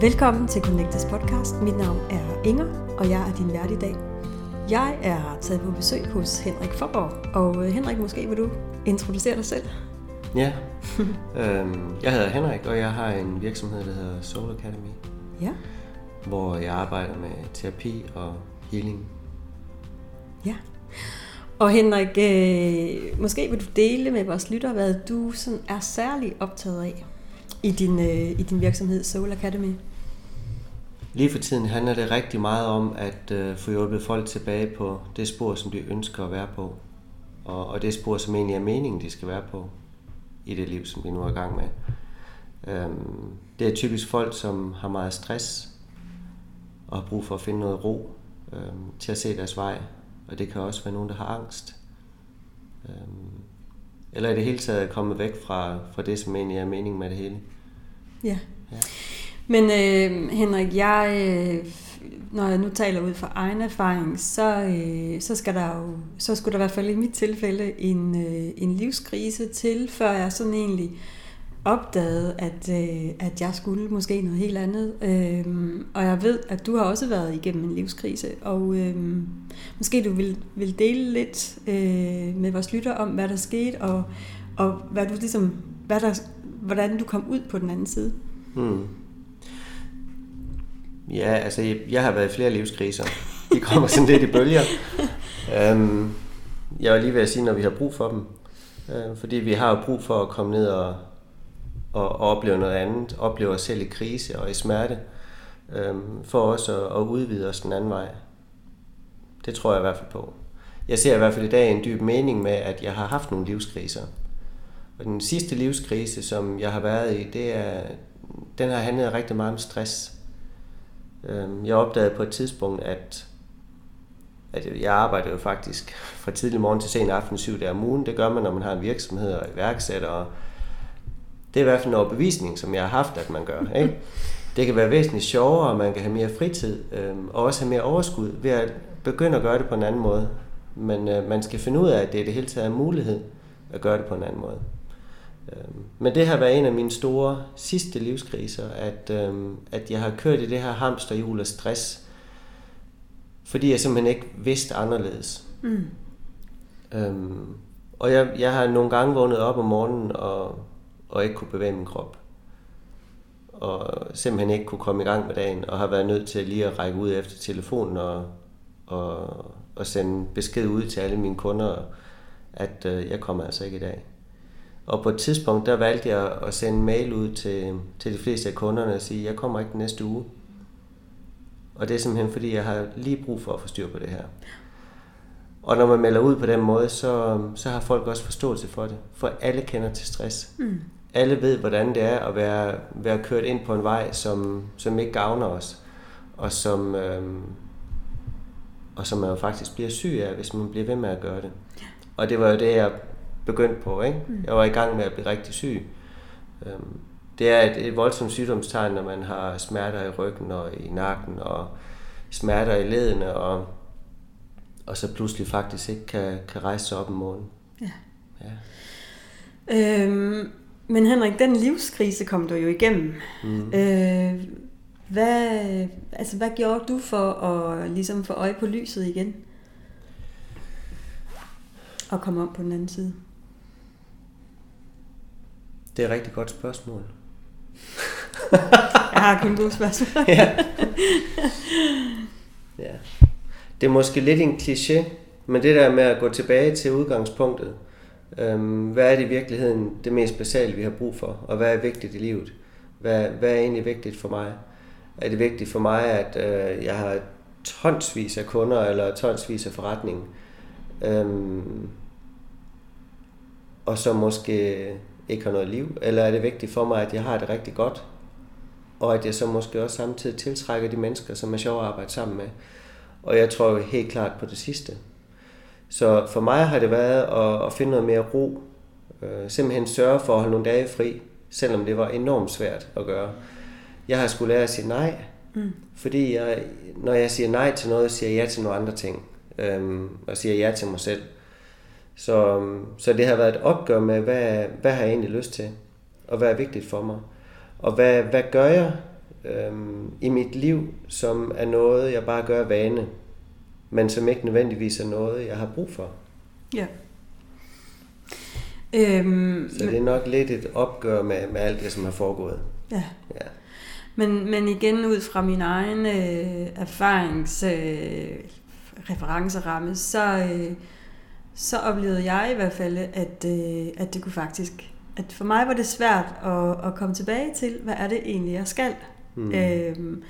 Velkommen til Connectors podcast. Mit navn er Inger, og jeg er din vært i dag. Jeg er taget på besøg hos Henrik Forborg, og øh, Henrik, måske vil du introducere dig selv? Ja, øhm, jeg hedder Henrik, og jeg har en virksomhed, der hedder Soul Academy, Ja. hvor jeg arbejder med terapi og healing. Ja. Og Henrik, øh, måske vil du dele med vores lytter, hvad du sådan er særlig optaget af i din, øh, i din virksomhed Soul Academy. Lige for tiden handler det rigtig meget om at øh, få hjulpet folk tilbage på det spor, som de ønsker at være på. Og, og det spor, som egentlig er meningen, de skal være på i det liv, som de nu er i gang med. Øhm, det er typisk folk, som har meget stress og har brug for at finde noget ro øhm, til at se deres vej. Og det kan også være nogen, der har angst. Øhm, eller i det hele taget komme væk fra, fra det, som egentlig er meningen med det hele. Ja. Men øh, Henrik, jeg, øh, når jeg nu taler ud fra egen erfaring, så, øh, så, skal der jo, så skulle der i hvert fald i mit tilfælde en, øh, en livskrise til, før jeg sådan egentlig opdagede, at, øh, at jeg skulle måske noget helt andet. Øh, og jeg ved, at du har også været igennem en livskrise, og øh, måske du vil, vil dele lidt øh, med vores lytter om, hvad der skete, og, og hvad du ligesom, hvad der, hvordan du kom ud på den anden side. Hmm. Ja, altså jeg, jeg har været i flere livskriser. De kommer sådan lidt i bølger. Um, jeg var lige ved at sige, når vi har brug for dem. Uh, fordi vi har jo brug for at komme ned og, og, og opleve noget andet. Opleve os selv i krise og i smerte. Um, for også at, at udvide os den anden vej. Det tror jeg i hvert fald på. Jeg ser i hvert fald i dag en dyb mening med, at jeg har haft nogle livskriser. Og den sidste livskrise, som jeg har været i, det er, den har handlet rigtig meget om stress. Øhm, jeg opdagede på et tidspunkt, at, at jeg arbejder jo faktisk fra tidlig morgen til sen aften syv dage om ugen. Det gør man, når man har en virksomhed og iværksætter. Og det er i hvert fald en overbevisning, som jeg har haft, at man gør. Ikke? Det kan være væsentligt sjovere, og man kan have mere fritid, øh, og også have mere overskud ved at begynde at gøre det på en anden måde. Men øh, man skal finde ud af, at det i det hele taget er en mulighed at gøre det på en anden måde. Øhm, Men det har været en af mine store sidste livskriser, at, øhm, at jeg har kørt i det her hamsterhjul af stress, fordi jeg simpelthen ikke vidste anderledes. Mm. Øhm, og jeg, jeg har nogle gange vågnet op om morgenen og, og ikke kunne bevæge min krop. Og simpelthen ikke kunne komme i gang med dagen, og har været nødt til lige at række ud efter telefonen og, og, og sende besked ud til alle mine kunder, at øh, jeg kommer altså ikke i dag. Og på et tidspunkt, der valgte jeg at sende en mail ud til, til de fleste af kunderne og sige, jeg kommer ikke næste uge. Og det er simpelthen fordi, jeg har lige brug for at få styr på det her. Og når man melder ud på den måde, så, så har folk også forståelse for det. For alle kender til stress. Mm. Alle ved, hvordan det er at være, være kørt ind på en vej, som, som ikke gavner os. Og som, øhm, og som man jo faktisk bliver syg af, hvis man bliver ved med at gøre det. Og det var jo det, jeg begyndte på. Ikke? Jeg var i gang med at blive rigtig syg. Øhm, Det er et, et voldsomt sygdomstegn, når man har smerter i ryggen og i nakken og smerter i ledene, og, og så pludselig faktisk ikke kan, kan rejse sig op om morgenen. Ja. Ja. Øhm, men Henrik, den livskrise kom du jo igennem. Mm. Øh, hvad, altså, hvad gjorde du for at ligesom få øje på lyset igen? Og komme om på den anden side? Det er et rigtig godt spørgsmål. Jeg har kun gode spørgsmål. ja. ja. Det er måske lidt en kliché, men det der med at gå tilbage til udgangspunktet. Øhm, hvad er det i virkeligheden det mest basale, vi har brug for? Og hvad er vigtigt i livet? Hvad, hvad er egentlig vigtigt for mig? Er det vigtigt for mig, at øh, jeg har tonsvis af kunder eller tonsvis af forretning? Øhm, og så måske ikke har noget liv? Eller er det vigtigt for mig, at jeg har det rigtig godt? Og at jeg så måske også samtidig tiltrækker de mennesker, som er sjove at arbejde sammen med. Og jeg tror jo helt klart på det sidste. Så for mig har det været at, at finde noget mere ro. Øh, simpelthen sørge for at holde nogle dage fri, selvom det var enormt svært at gøre. Jeg har skulle lære at sige nej, Mm. fordi jeg, når jeg siger nej til noget, siger jeg ja til nogle andre ting. Øhm, og siger ja til mig selv. Så, så det har været et opgør med, hvad, hvad har jeg egentlig lyst til? Og hvad er vigtigt for mig? Og hvad, hvad gør jeg øhm, i mit liv, som er noget, jeg bare gør vane, men som ikke nødvendigvis er noget, jeg har brug for. Ja. Øhm, Så det er nok lidt et opgør med, med alt det, som har foregået. ja. Ja. Men, men igen ud fra min egen øh, erfarings øh, referenceramme, så, øh, så oplevede jeg i hvert fald, at, øh, at det kunne faktisk, at for mig var det svært at, at komme tilbage til, hvad er det egentlig, jeg skal. Mm. Øhm,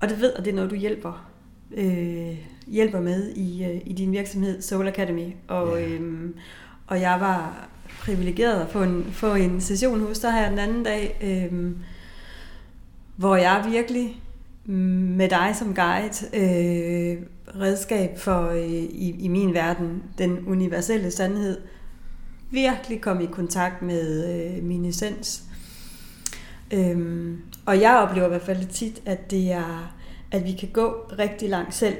og det ved, at det er noget, du hjælper, øh, hjælper med i, øh, i din virksomhed Soul Academy. Og, Ja. øhm, og jeg var privilegeret at få en, få en session hos dig her den anden dag, øhm, hvor jeg virkelig mm, med dig som guide, øh, redskab for øh, i, i min verden, den universelle sandhed, virkelig kom i kontakt med øh, min essens. Øhm, og jeg oplever i hvert fald tit, at det er, at vi kan gå rigtig langt selv.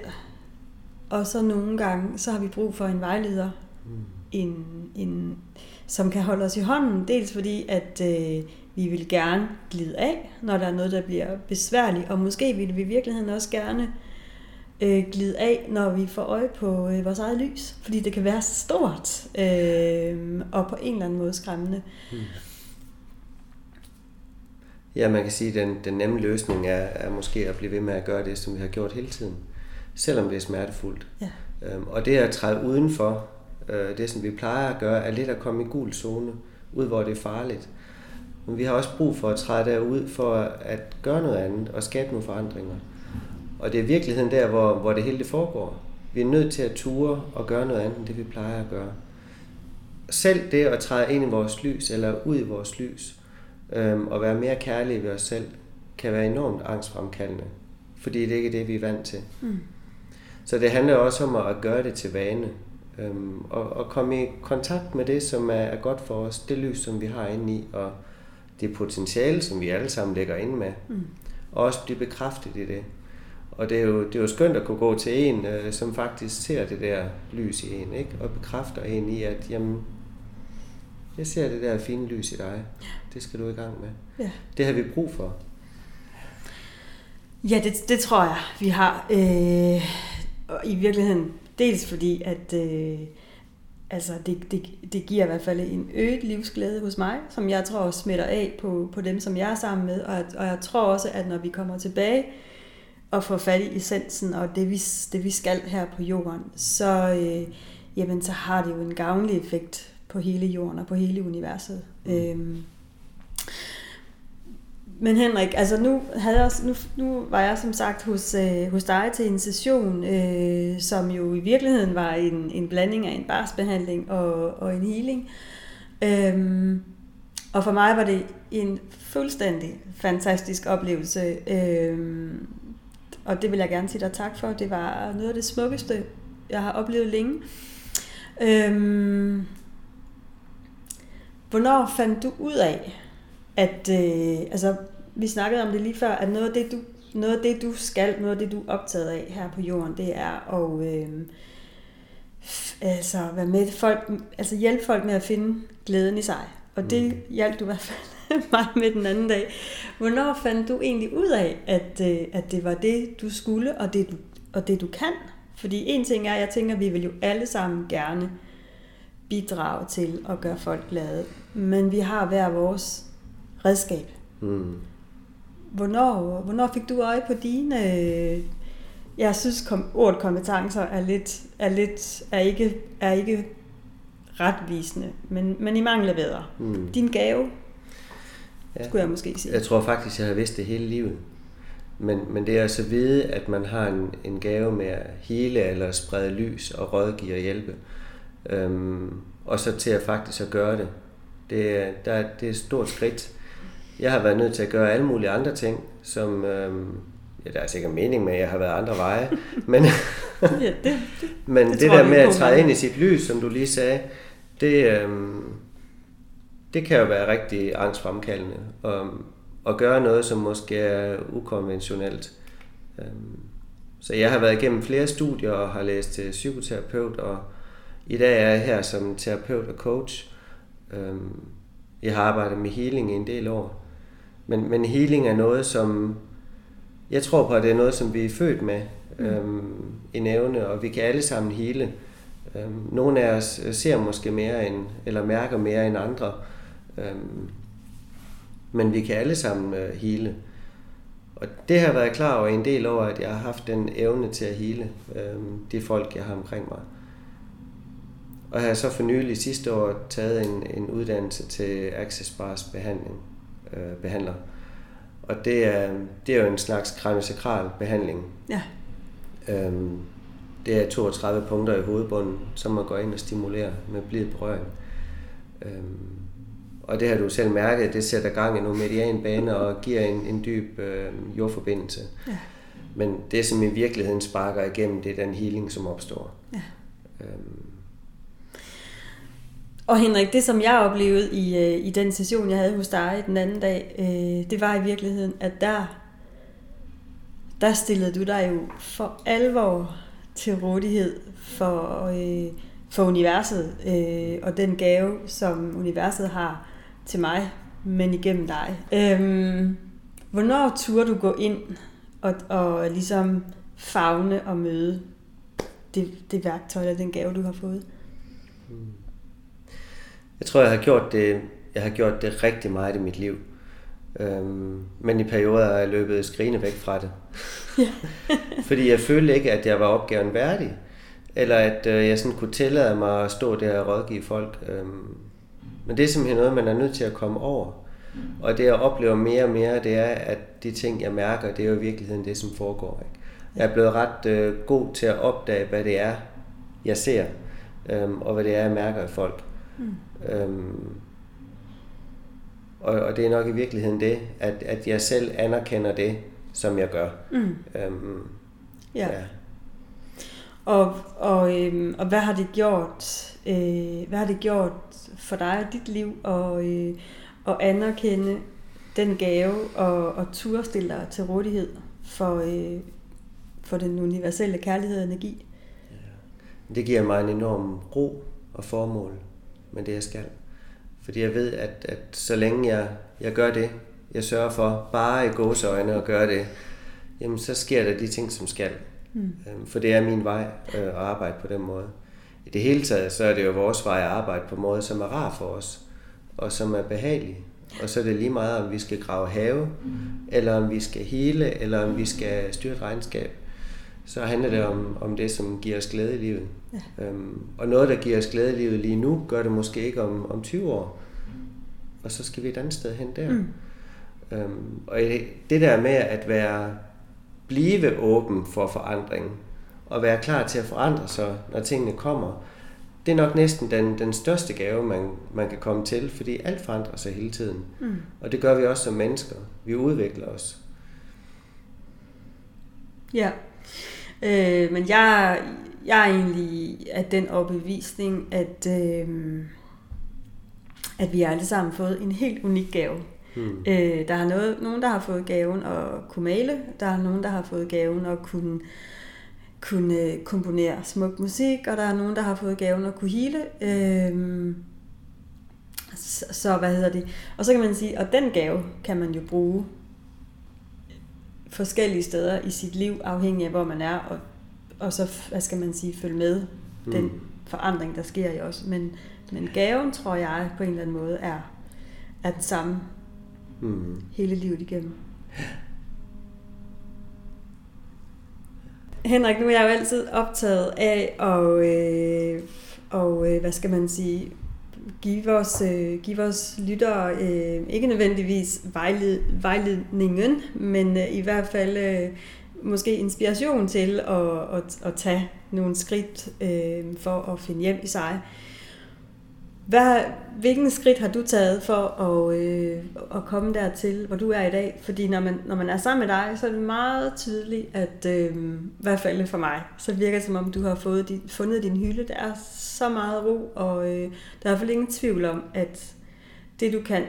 Og så nogle gange, så har vi brug for en vejleder, Mm. en, en, som kan holde os i hånden. Dels fordi, at øh, vi vil gerne glide af, når der er noget, der bliver besværligt. Og måske vil vi i virkeligheden også gerne øh, glide af, når vi får øje på øh, vores eget lys. Fordi det kan være stort øh, og på en eller anden måde skræmmende. Ja, man kan sige, at den, den nemme løsning er, er måske at blive ved med at gøre det, som vi har gjort hele tiden. Selvom det er smertefuldt. Ja. Øhm, og det at træde udenfor, øh, det som vi plejer at gøre, er lidt at komme i gul zone, ud hvor det er farligt. Men vi har også brug for at træde derud for at gøre noget andet og skabe nogle forandringer. Og det er virkeligheden der, hvor, hvor det hele det foregår. Vi er nødt til at ture og gøre noget andet end det, vi plejer at gøre. Selv det at træde ind i vores lys, eller ud i vores lys, øhm, og være mere kærlige ved os selv, kan være enormt angstfremkaldende. Fordi det ikke er det, vi er vant til. Mm. Så det handler også om at gøre det til vane. Øhm, og, og komme i kontakt med det, som er, er godt for os. Det lys, som vi har inde i, og det potentiale, som vi alle sammen lægger ind med. Mm. Og også blive bekræftet i det. Og det er jo, det er jo skønt at kunne gå til en, øh, som faktisk ser det der lys i en, ikke? og bekræfter en i, at jamen, jeg ser det der fine lys i dig. Det skal du i gang med. Ja. Det har vi brug for. Ja, det, det tror jeg, vi har. Øh, og i virkeligheden, dels fordi, at øh, altså det, det, det giver i hvert fald en øget livsglæde hos mig, som jeg tror smitter af på, på dem, som jeg er sammen med. Og, og jeg tror også, at når vi kommer tilbage og får fat i essensen og det vi, det, vi skal her på jorden, så, øh, jamen, så har det jo en gavnlig effekt på hele jorden og på hele universet. Mm. Øhm, men Henrik, altså nu, havde jeg, nu, nu var jeg som sagt hos, øh, hos dig til en session, øh, som jo i virkeligheden var en, en blanding af en barsbehandling og, og en healing. Øhm, og for mig var det en fuldstændig fantastisk oplevelse. Øhm, og det vil jeg gerne sige dig tak for. Det var noget af det smukkeste, jeg har oplevet længe. Øhm, hvornår fandt du ud af, at øh, altså, vi snakkede om det lige før, at noget af det, du, noget af det, du skal, noget af det, du er optaget af her på jorden, det er at øh, altså, være med folk, altså hjælpe folk med at finde glæden i sig. Og det Mm. hjalp du i hvert fald mig med den anden dag. Hvornår fandt du egentlig ud af, at, øh, at det var det, du skulle, og det, du, og det, du kan? Fordi en ting er, jeg tænker, at vi vil jo alle sammen gerne bidrage til at gøre folk glade. Men vi har hver vores redskab. Mm. Hvornår, hvornår fik du øje på dine... Jeg synes, kom, ordet kompetencer er lidt, er lidt er ikke, er ikke retvisende, men, men i mangler bedre. Mm. Din gave, Ja. skulle jeg måske sige. Jeg tror faktisk, jeg har vidst det hele livet. Men, men det er altså at vide, at man har en, en gave med at hele eller sprede lys og rådgive og hjælpe. Øhm, og så til at faktisk at gøre det. Det er, der, er- det er et stort skridt. Jeg har været nødt til at gøre alle mulige andre ting, som... Øhm, ja, der er sikkert mening med, at jeg har været andre veje. Men, ja, det, det, men Det det, der med at træde ind i sit lys, som du lige sagde, det, øhm, det kan jo være rigtig angstfremkaldende. Og, og gøre noget, som måske er ukonventionelt. Øhm, Så jeg har været igennem flere studier og har læst til psykoterapeut, og i dag er jeg her som terapeut og coach. Øhm, Jeg har arbejdet med healing i en del år. Men, men healing er noget, som jeg tror på, at det er noget, som vi er født med. Mm. Øhm, en evne, og vi kan alle sammen hele. Øhm, nogle af os ser måske mere end, eller mærker mere end andre. Øhm, men vi kan alle sammen øh, hele. Og det har jeg været klar over en del over, at jeg har haft den evne til at hele øh, de folk, jeg har omkring mig. Og jeg har så for nylig sidste år taget en, en uddannelse til Access Bars behandling, øh, behandler. Og det er, det er jo en slags kraniosakral behandling. Ja. Øhm, det er 32 punkter i hovedbunden, som man går ind og stimulerer med blid berøring. Øhm, og det har du selv mærket, det sætter gang i nogle medianbaner og giver en, en dyb øh, jordforbindelse. Ja. Men det, som i virkeligheden sparker igennem, det er den healing, som opstår. Ja. Øhm. Og Henrik, det som jeg oplevede i, øh, i den session, jeg havde hos dig den anden dag, øh, det var i virkeligheden, at der, der stillede du dig jo for alvor til rådighed for, øh, for universet øh, og den gave, som universet har til mig, men igennem dig. Øhm, hvornår turde du gå ind og, og ligesom fagne og møde det, det værktøj eller den gave, du har fået? Jeg tror, jeg har gjort det, jeg har gjort det rigtig meget i mit liv. Øhm, men i perioder er jeg løbet skrigende væk fra det. Ja. Fordi jeg følte ikke, at jeg var opgaven værdig. Eller at øh, jeg sådan kunne tillade mig at stå der og rådgive folk. Øhm, men det er simpelthen noget, man er nødt til at komme over. Og det jeg oplever mere og mere, det er, at de ting, jeg mærker, det er jo i virkeligheden det, som foregår. Ikke? Jeg er blevet ret øh, god til at opdage, hvad det er, jeg ser, øhm, og hvad det er, jeg mærker i folk. Mm. Øhm, og, og det er nok i virkeligheden det, at, at jeg selv anerkender det, som jeg gør. Mm. Øhm, ja. ja. Og, og, øhm, og hvad har det gjort? Øh, hvad har det gjort for dig og dit liv og, øh, og anerkende den gave og, og turde stille dig til rådighed for, øh, for den universelle kærlighed og energi. Ja. Det giver mig en enorm ro og formål med det, jeg skal. Fordi jeg ved, at, at så længe jeg, jeg gør det, jeg sørger for bare i gåseøjne at gøre det, jamen så sker der de ting, som skal. Mm. Øhm, for det er min vej øh, at arbejde på den måde i det hele taget, så er det jo vores vej at arbejde på en måde, som er rar for os, og som er behagelig. Og så er det lige meget, om vi skal grave have, eller om vi skal hele, eller om vi skal styre et regnskab. Så handler det om, om det, som giver os glæde i livet. Ja. Øhm, og noget, der giver os glæde i livet lige nu, gør det måske ikke om, om 20 år. Og så skal vi et andet sted hen der. Mm. Øhm, og det der med at være blive åben for forandring, og være klar til at forandre sig, når tingene kommer, det er nok næsten den, den største gave, man, man kan komme til, fordi alt forandrer sig hele tiden. Mm. Og det gør vi også som mennesker. Vi udvikler os. Ja, øh, men jeg, jeg er egentlig af den overbevisning, at, øh, at vi alle sammen fået en helt unik gave. Mm. Øh, der er noget, nogen, der har fået gaven at kunne male, der er nogen, der har fået gaven at kunne øh, kunne komponere smuk musik, og der er nogen, der har fået gaven at kunne hele. Øhm, så, så hvad hedder det? Og så kan man sige, og den gave kan man jo bruge forskellige steder i sit liv, afhængig af hvor man er, og, og så, hvad skal man sige, følge med mm. den forandring, der sker i os. Men, men gaven, tror jeg, på en eller anden måde er, er den samme mm. hele livet igennem. Henrik, nu er jeg jo altid optaget af og, øh, og, øh, hvad skal man sige, give vores, øh, give vores lyttere øh, ikke nødvendigvis vejled, vejledningen, men øh, i hvert fald øh, måske inspiration til at, at, at tage nogle skridt øh, for at finde hjem i sig. Hvad, hvilken skridt har du taget for at, øh, at komme dertil, hvor du er i dag? Fordi når man, når man er sammen med dig, så er det meget tydeligt, at øh, i hvert fald for mig, så virker det som om, du har fået din, fundet din hylde. Der er så meget ro, og øh, der er i hvert fald ingen tvivl om, at det du kan,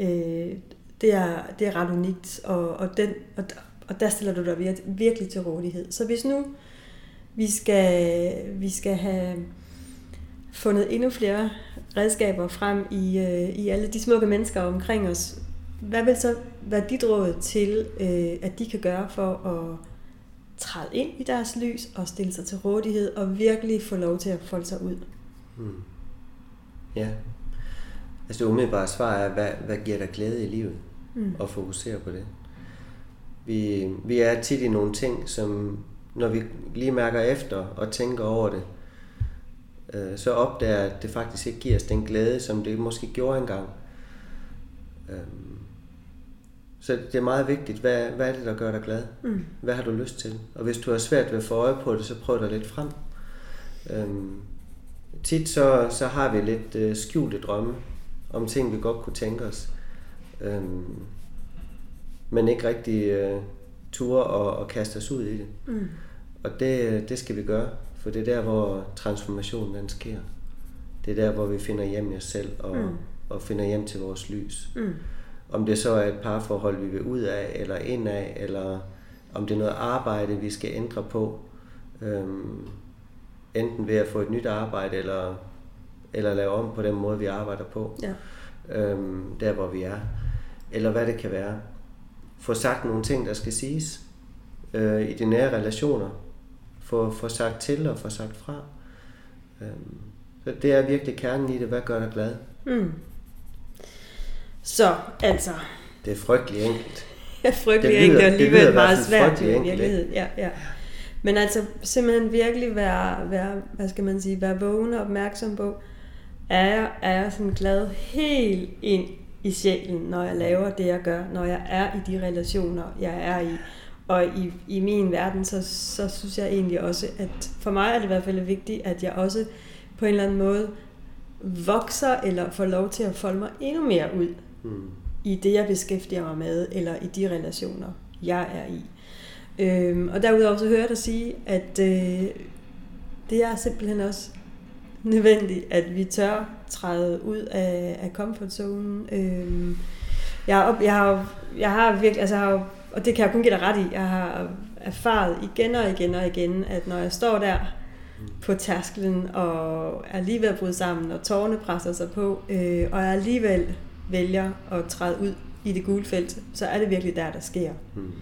øh, det, er, det er ret unikt, og, og, den, og, og der stiller du dig virkelig til rådighed. Så hvis nu vi skal, vi skal have fundet endnu flere redskaber frem i, øh, i alle de smukke mennesker omkring os. hvad vil så være dit råd til, øh, at de kan gøre for at træde ind i deres lys og stille sig til rådighed og virkelig få lov til at folde sig ud? Mm. Ja. Altså det umiddelbare svar er, hvad, hvad giver dig glæde i livet? Mm. Og fokusere på det. Vi, vi er tit i nogle ting, som når vi lige mærker efter og tænker over det, øh, så opdager at det faktisk ikke giver os den glæde, som det måske gjorde engang. Øh, så det er meget vigtigt, hvad, hvad er det, der gør dig glad? Mm. Hvad har du lyst til? Og hvis du har svært ved at få øje på det, så prøv dig lidt frem. Øhm, tit så, så har vi lidt øh, skjulte drømme om ting, vi godt kunne tænke os. Øhm, men ikke rigtig øh, ture og, og kaste os ud i det. Mm. Og det, det skal vi gøre, for det er der, hvor transformationen den sker. Det er der, hvor vi finder hjem i os selv og, mm. og finder hjem til vores lys. Mm. Om det så er et parforhold, vi vil ud af, eller ind af, eller om det er noget arbejde, vi skal ændre på. Øhm, enten ved at få et nyt arbejde, eller, eller lave om på den måde, vi arbejder på. Ja. Øhm, der, hvor vi er. Eller hvad det kan være. Få sagt nogle ting, der skal siges øh, i de nære relationer. Få, få sagt til og få sagt fra. Øhm, så det er virkelig kernen i det. Hvad gør dig glad? Mm. Så altså... Det er frygtelig enkelt. Ja, frygtelig det lyder, enkelt og alligevel meget svært i virkeligheden. Ja, ja. Men altså simpelthen virkelig være, være, hvad skal man sige, være vågen og opmærksom på, er jeg, er jeg sådan glad helt ind i sjælen, når jeg laver det, jeg gør, når jeg er i de relationer, jeg er i. Og i, i min verden, så, så synes jeg egentlig også, at for mig er det i hvert fald vigtigt, at jeg også på en eller anden måde vokser eller får lov til at folde mig endnu mere ud mm. i det, jeg beskæftiger mig med, eller i de relationer, jeg er i. Øhm, og derudover så hører jeg dig sige, at øh, det er simpelthen også nødvendigt, at vi tør træde ud af, af comfort zone. Øhm, jeg, jeg, har, jeg har virkelig, altså jeg har, og det kan jeg kun give dig ret i, jeg har erfaret igen og igen og igen, at når jeg står der på tærskelen og er lige ved at bryde sammen, og tårerne presser sig på, øh, og jeg alligevel vælger at træde ud i det gule felt, så er det virkelig der, der sker mm.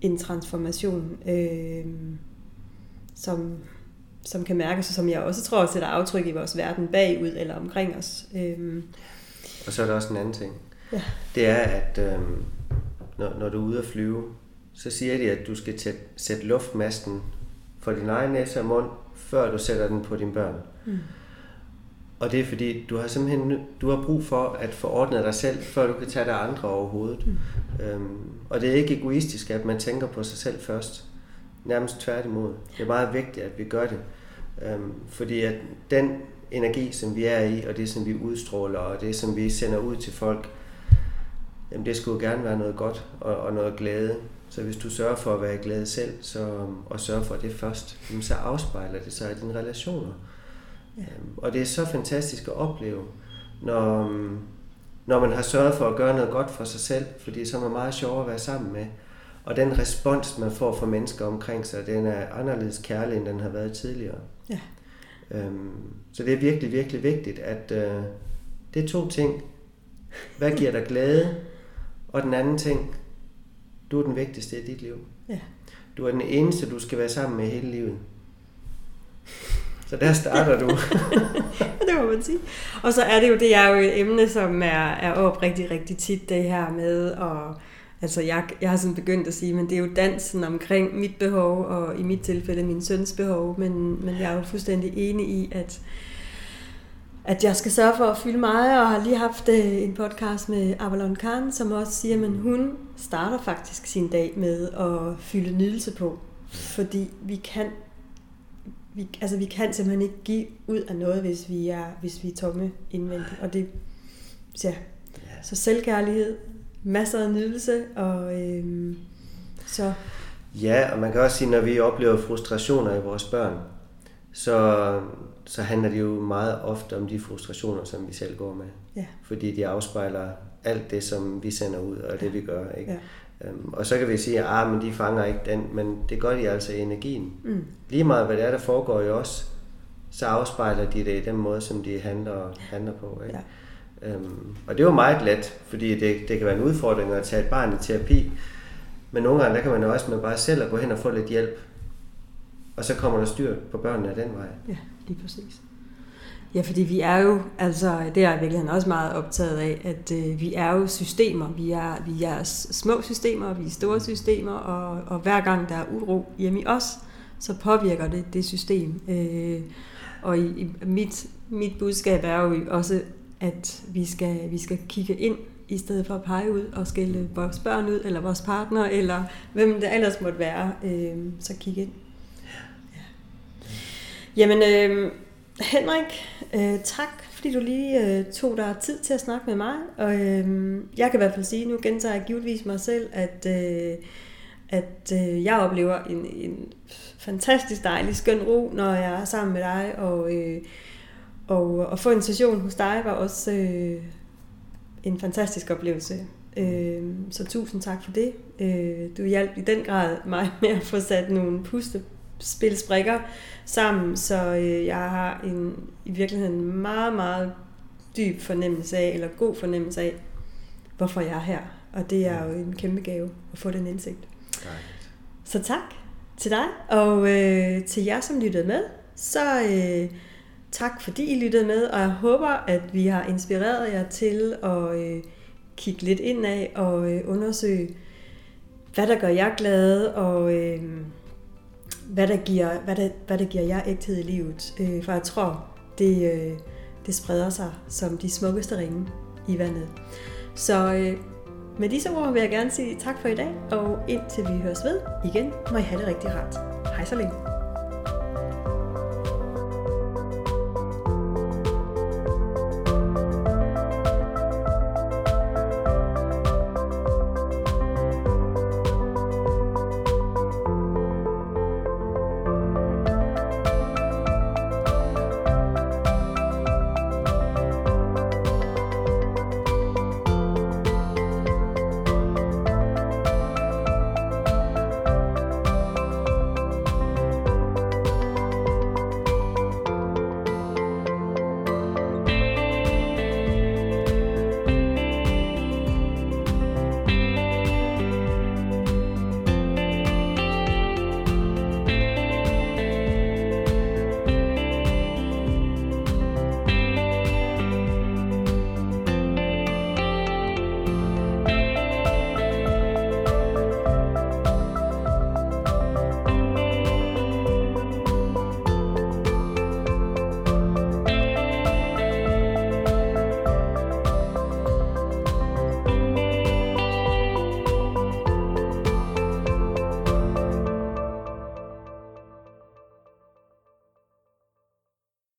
en transformation, øh, som, som kan mærkes, og som jeg også tror sætter aftryk i vores verden bagud eller omkring os. Øh. Og så er der også en anden ting. Ja. Det er, at øh, når, når du er ude at flyve, så siger de, at du skal sætte luftmasken for din egen næse og mund, før du sætter den på dine børn. Mm. Og det er fordi, du har simpelthen du har brug for at få ordnet dig selv, før du kan tage dig andre over hovedet. Mm. Øhm, og det er ikke egoistisk, at man tænker på sig selv først. Nærmest tværtimod. Det er meget vigtigt, at vi gør det. Øhm, fordi at den energi, som vi er i, og det, som vi udstråler, og det, som vi sender ud til folk, jamen det skulle gerne være noget godt og, og noget glæde. Så hvis du sørger for at være glad selv, så, og sørger for det først, jamen så afspejler det sig i dine relationer. Ja. Øhm, og det er så fantastisk at opleve, når, når man har sørget for at gøre noget godt for sig selv, fordi så er man meget sjovere at være sammen med. Og den respons, man får fra mennesker omkring sig, den er anderledes kærlig, end den har været tidligere. Ja. Øhm, så det er virkelig, virkelig vigtigt, at øh, det er to ting. Hvad giver dig glæde? Og den anden ting, du er den vigtigste i dit liv. Ja. Du er den eneste, du skal være sammen med hele livet. Så der starter du. det må man sige. Og så er det jo, det er jo et emne, som er, er op rigtig, rigtig tit det her med, og altså jeg, jeg har sådan begyndt at sige, men det er jo dansen omkring mit behov, og i mit tilfælde min søns behov, men, men jeg er jo fuldstændig enig i, at at jeg skal sørge for at fylde mig, og har lige haft øh, en podcast med Avalon Khan, som også siger, at hun starter faktisk sin dag med at fylde nydelse på, fordi vi kan vi, altså vi kan simpelthen ikke give ud af noget, hvis vi er, hvis vi er tomme indvendigt. Og det, ja. Så selvkærlighed, masser af nydelse, og øhm, så... Ja, og man kan også sige, når vi oplever frustrationer i vores børn, så, så handler det jo meget ofte om de frustrationer, som vi selv går med. Ja. Fordi de afspejler alt det, som vi sender ud, og det vi gør. Ikke? Ja. Øhm, og så kan vi sige, at ah, men de fanger ikke den, men det gør de altså i energien. Mm. Lige meget hvad det er, der foregår i os, så afspejler de det i den måde, som de handler, handler på. Ikke? Øhm, og det jo meget let, fordi det, det kan være en udfordring at tage et barn i terapi. Men nogle gange, der kan man også med bare selv at gå hen og få lidt hjælp. Og så kommer der styr på børnene af den vej. Ja, lige præcis. Ja, fordi vi er jo, altså det er jeg virkelig også meget optaget af, at øh, vi er jo systemer. Vi er, vi er små systemer, vi er store systemer, og, og hver gang der er uro hjemme i os, så påvirker det det system. Øh, og i, i mit, mit budskab er jo også, at vi skal, vi skal kigge ind, i stedet for at pege ud og skælde vores børn ud, eller vores partner, eller hvem det ellers måtte være, øh, så kigge ind. Jamen, øh, Henrik, øh, tak fordi du lige øh, tog dig tid til at snakke med mig. Og øh, jeg kan i hvert fald sige, nu gentager jeg givetvis mig selv, at, øh, at øh, jeg oplever en, en fantastisk dejlig, skøn ro, når jeg er sammen med dig. Og, øh, og at få en session hos dig var også øh, en fantastisk oplevelse. Øh, så tusind tak for det. Øh, du hjalp i den grad mig med at få sat nogle pustespilsbrikker sammen, så øh, jeg har en i virkeligheden meget, meget dyb fornemmelse af, eller god fornemmelse af, hvorfor jeg er her. Og det er jo en kæmpe gave at få den indsigt. Så tak til dig, og øh, til jer, som lyttede med. Så øh, tak fordi I lyttede med, og jeg håber, at vi har inspireret jer til at øh, kigge lidt ind af og øh, undersøge, hvad der gør jer glade, og øh, hvad, der giver, hvad, der, hvad der giver jer ægthed i livet. Øh, for jeg tror, det, øh, det spreder sig som de smukkeste ringe i vandet. Så øh, med disse ord vil jeg gerne sige tak for i dag, og indtil vi høres ved igen, må I have det rigtig rart. Hej så længe.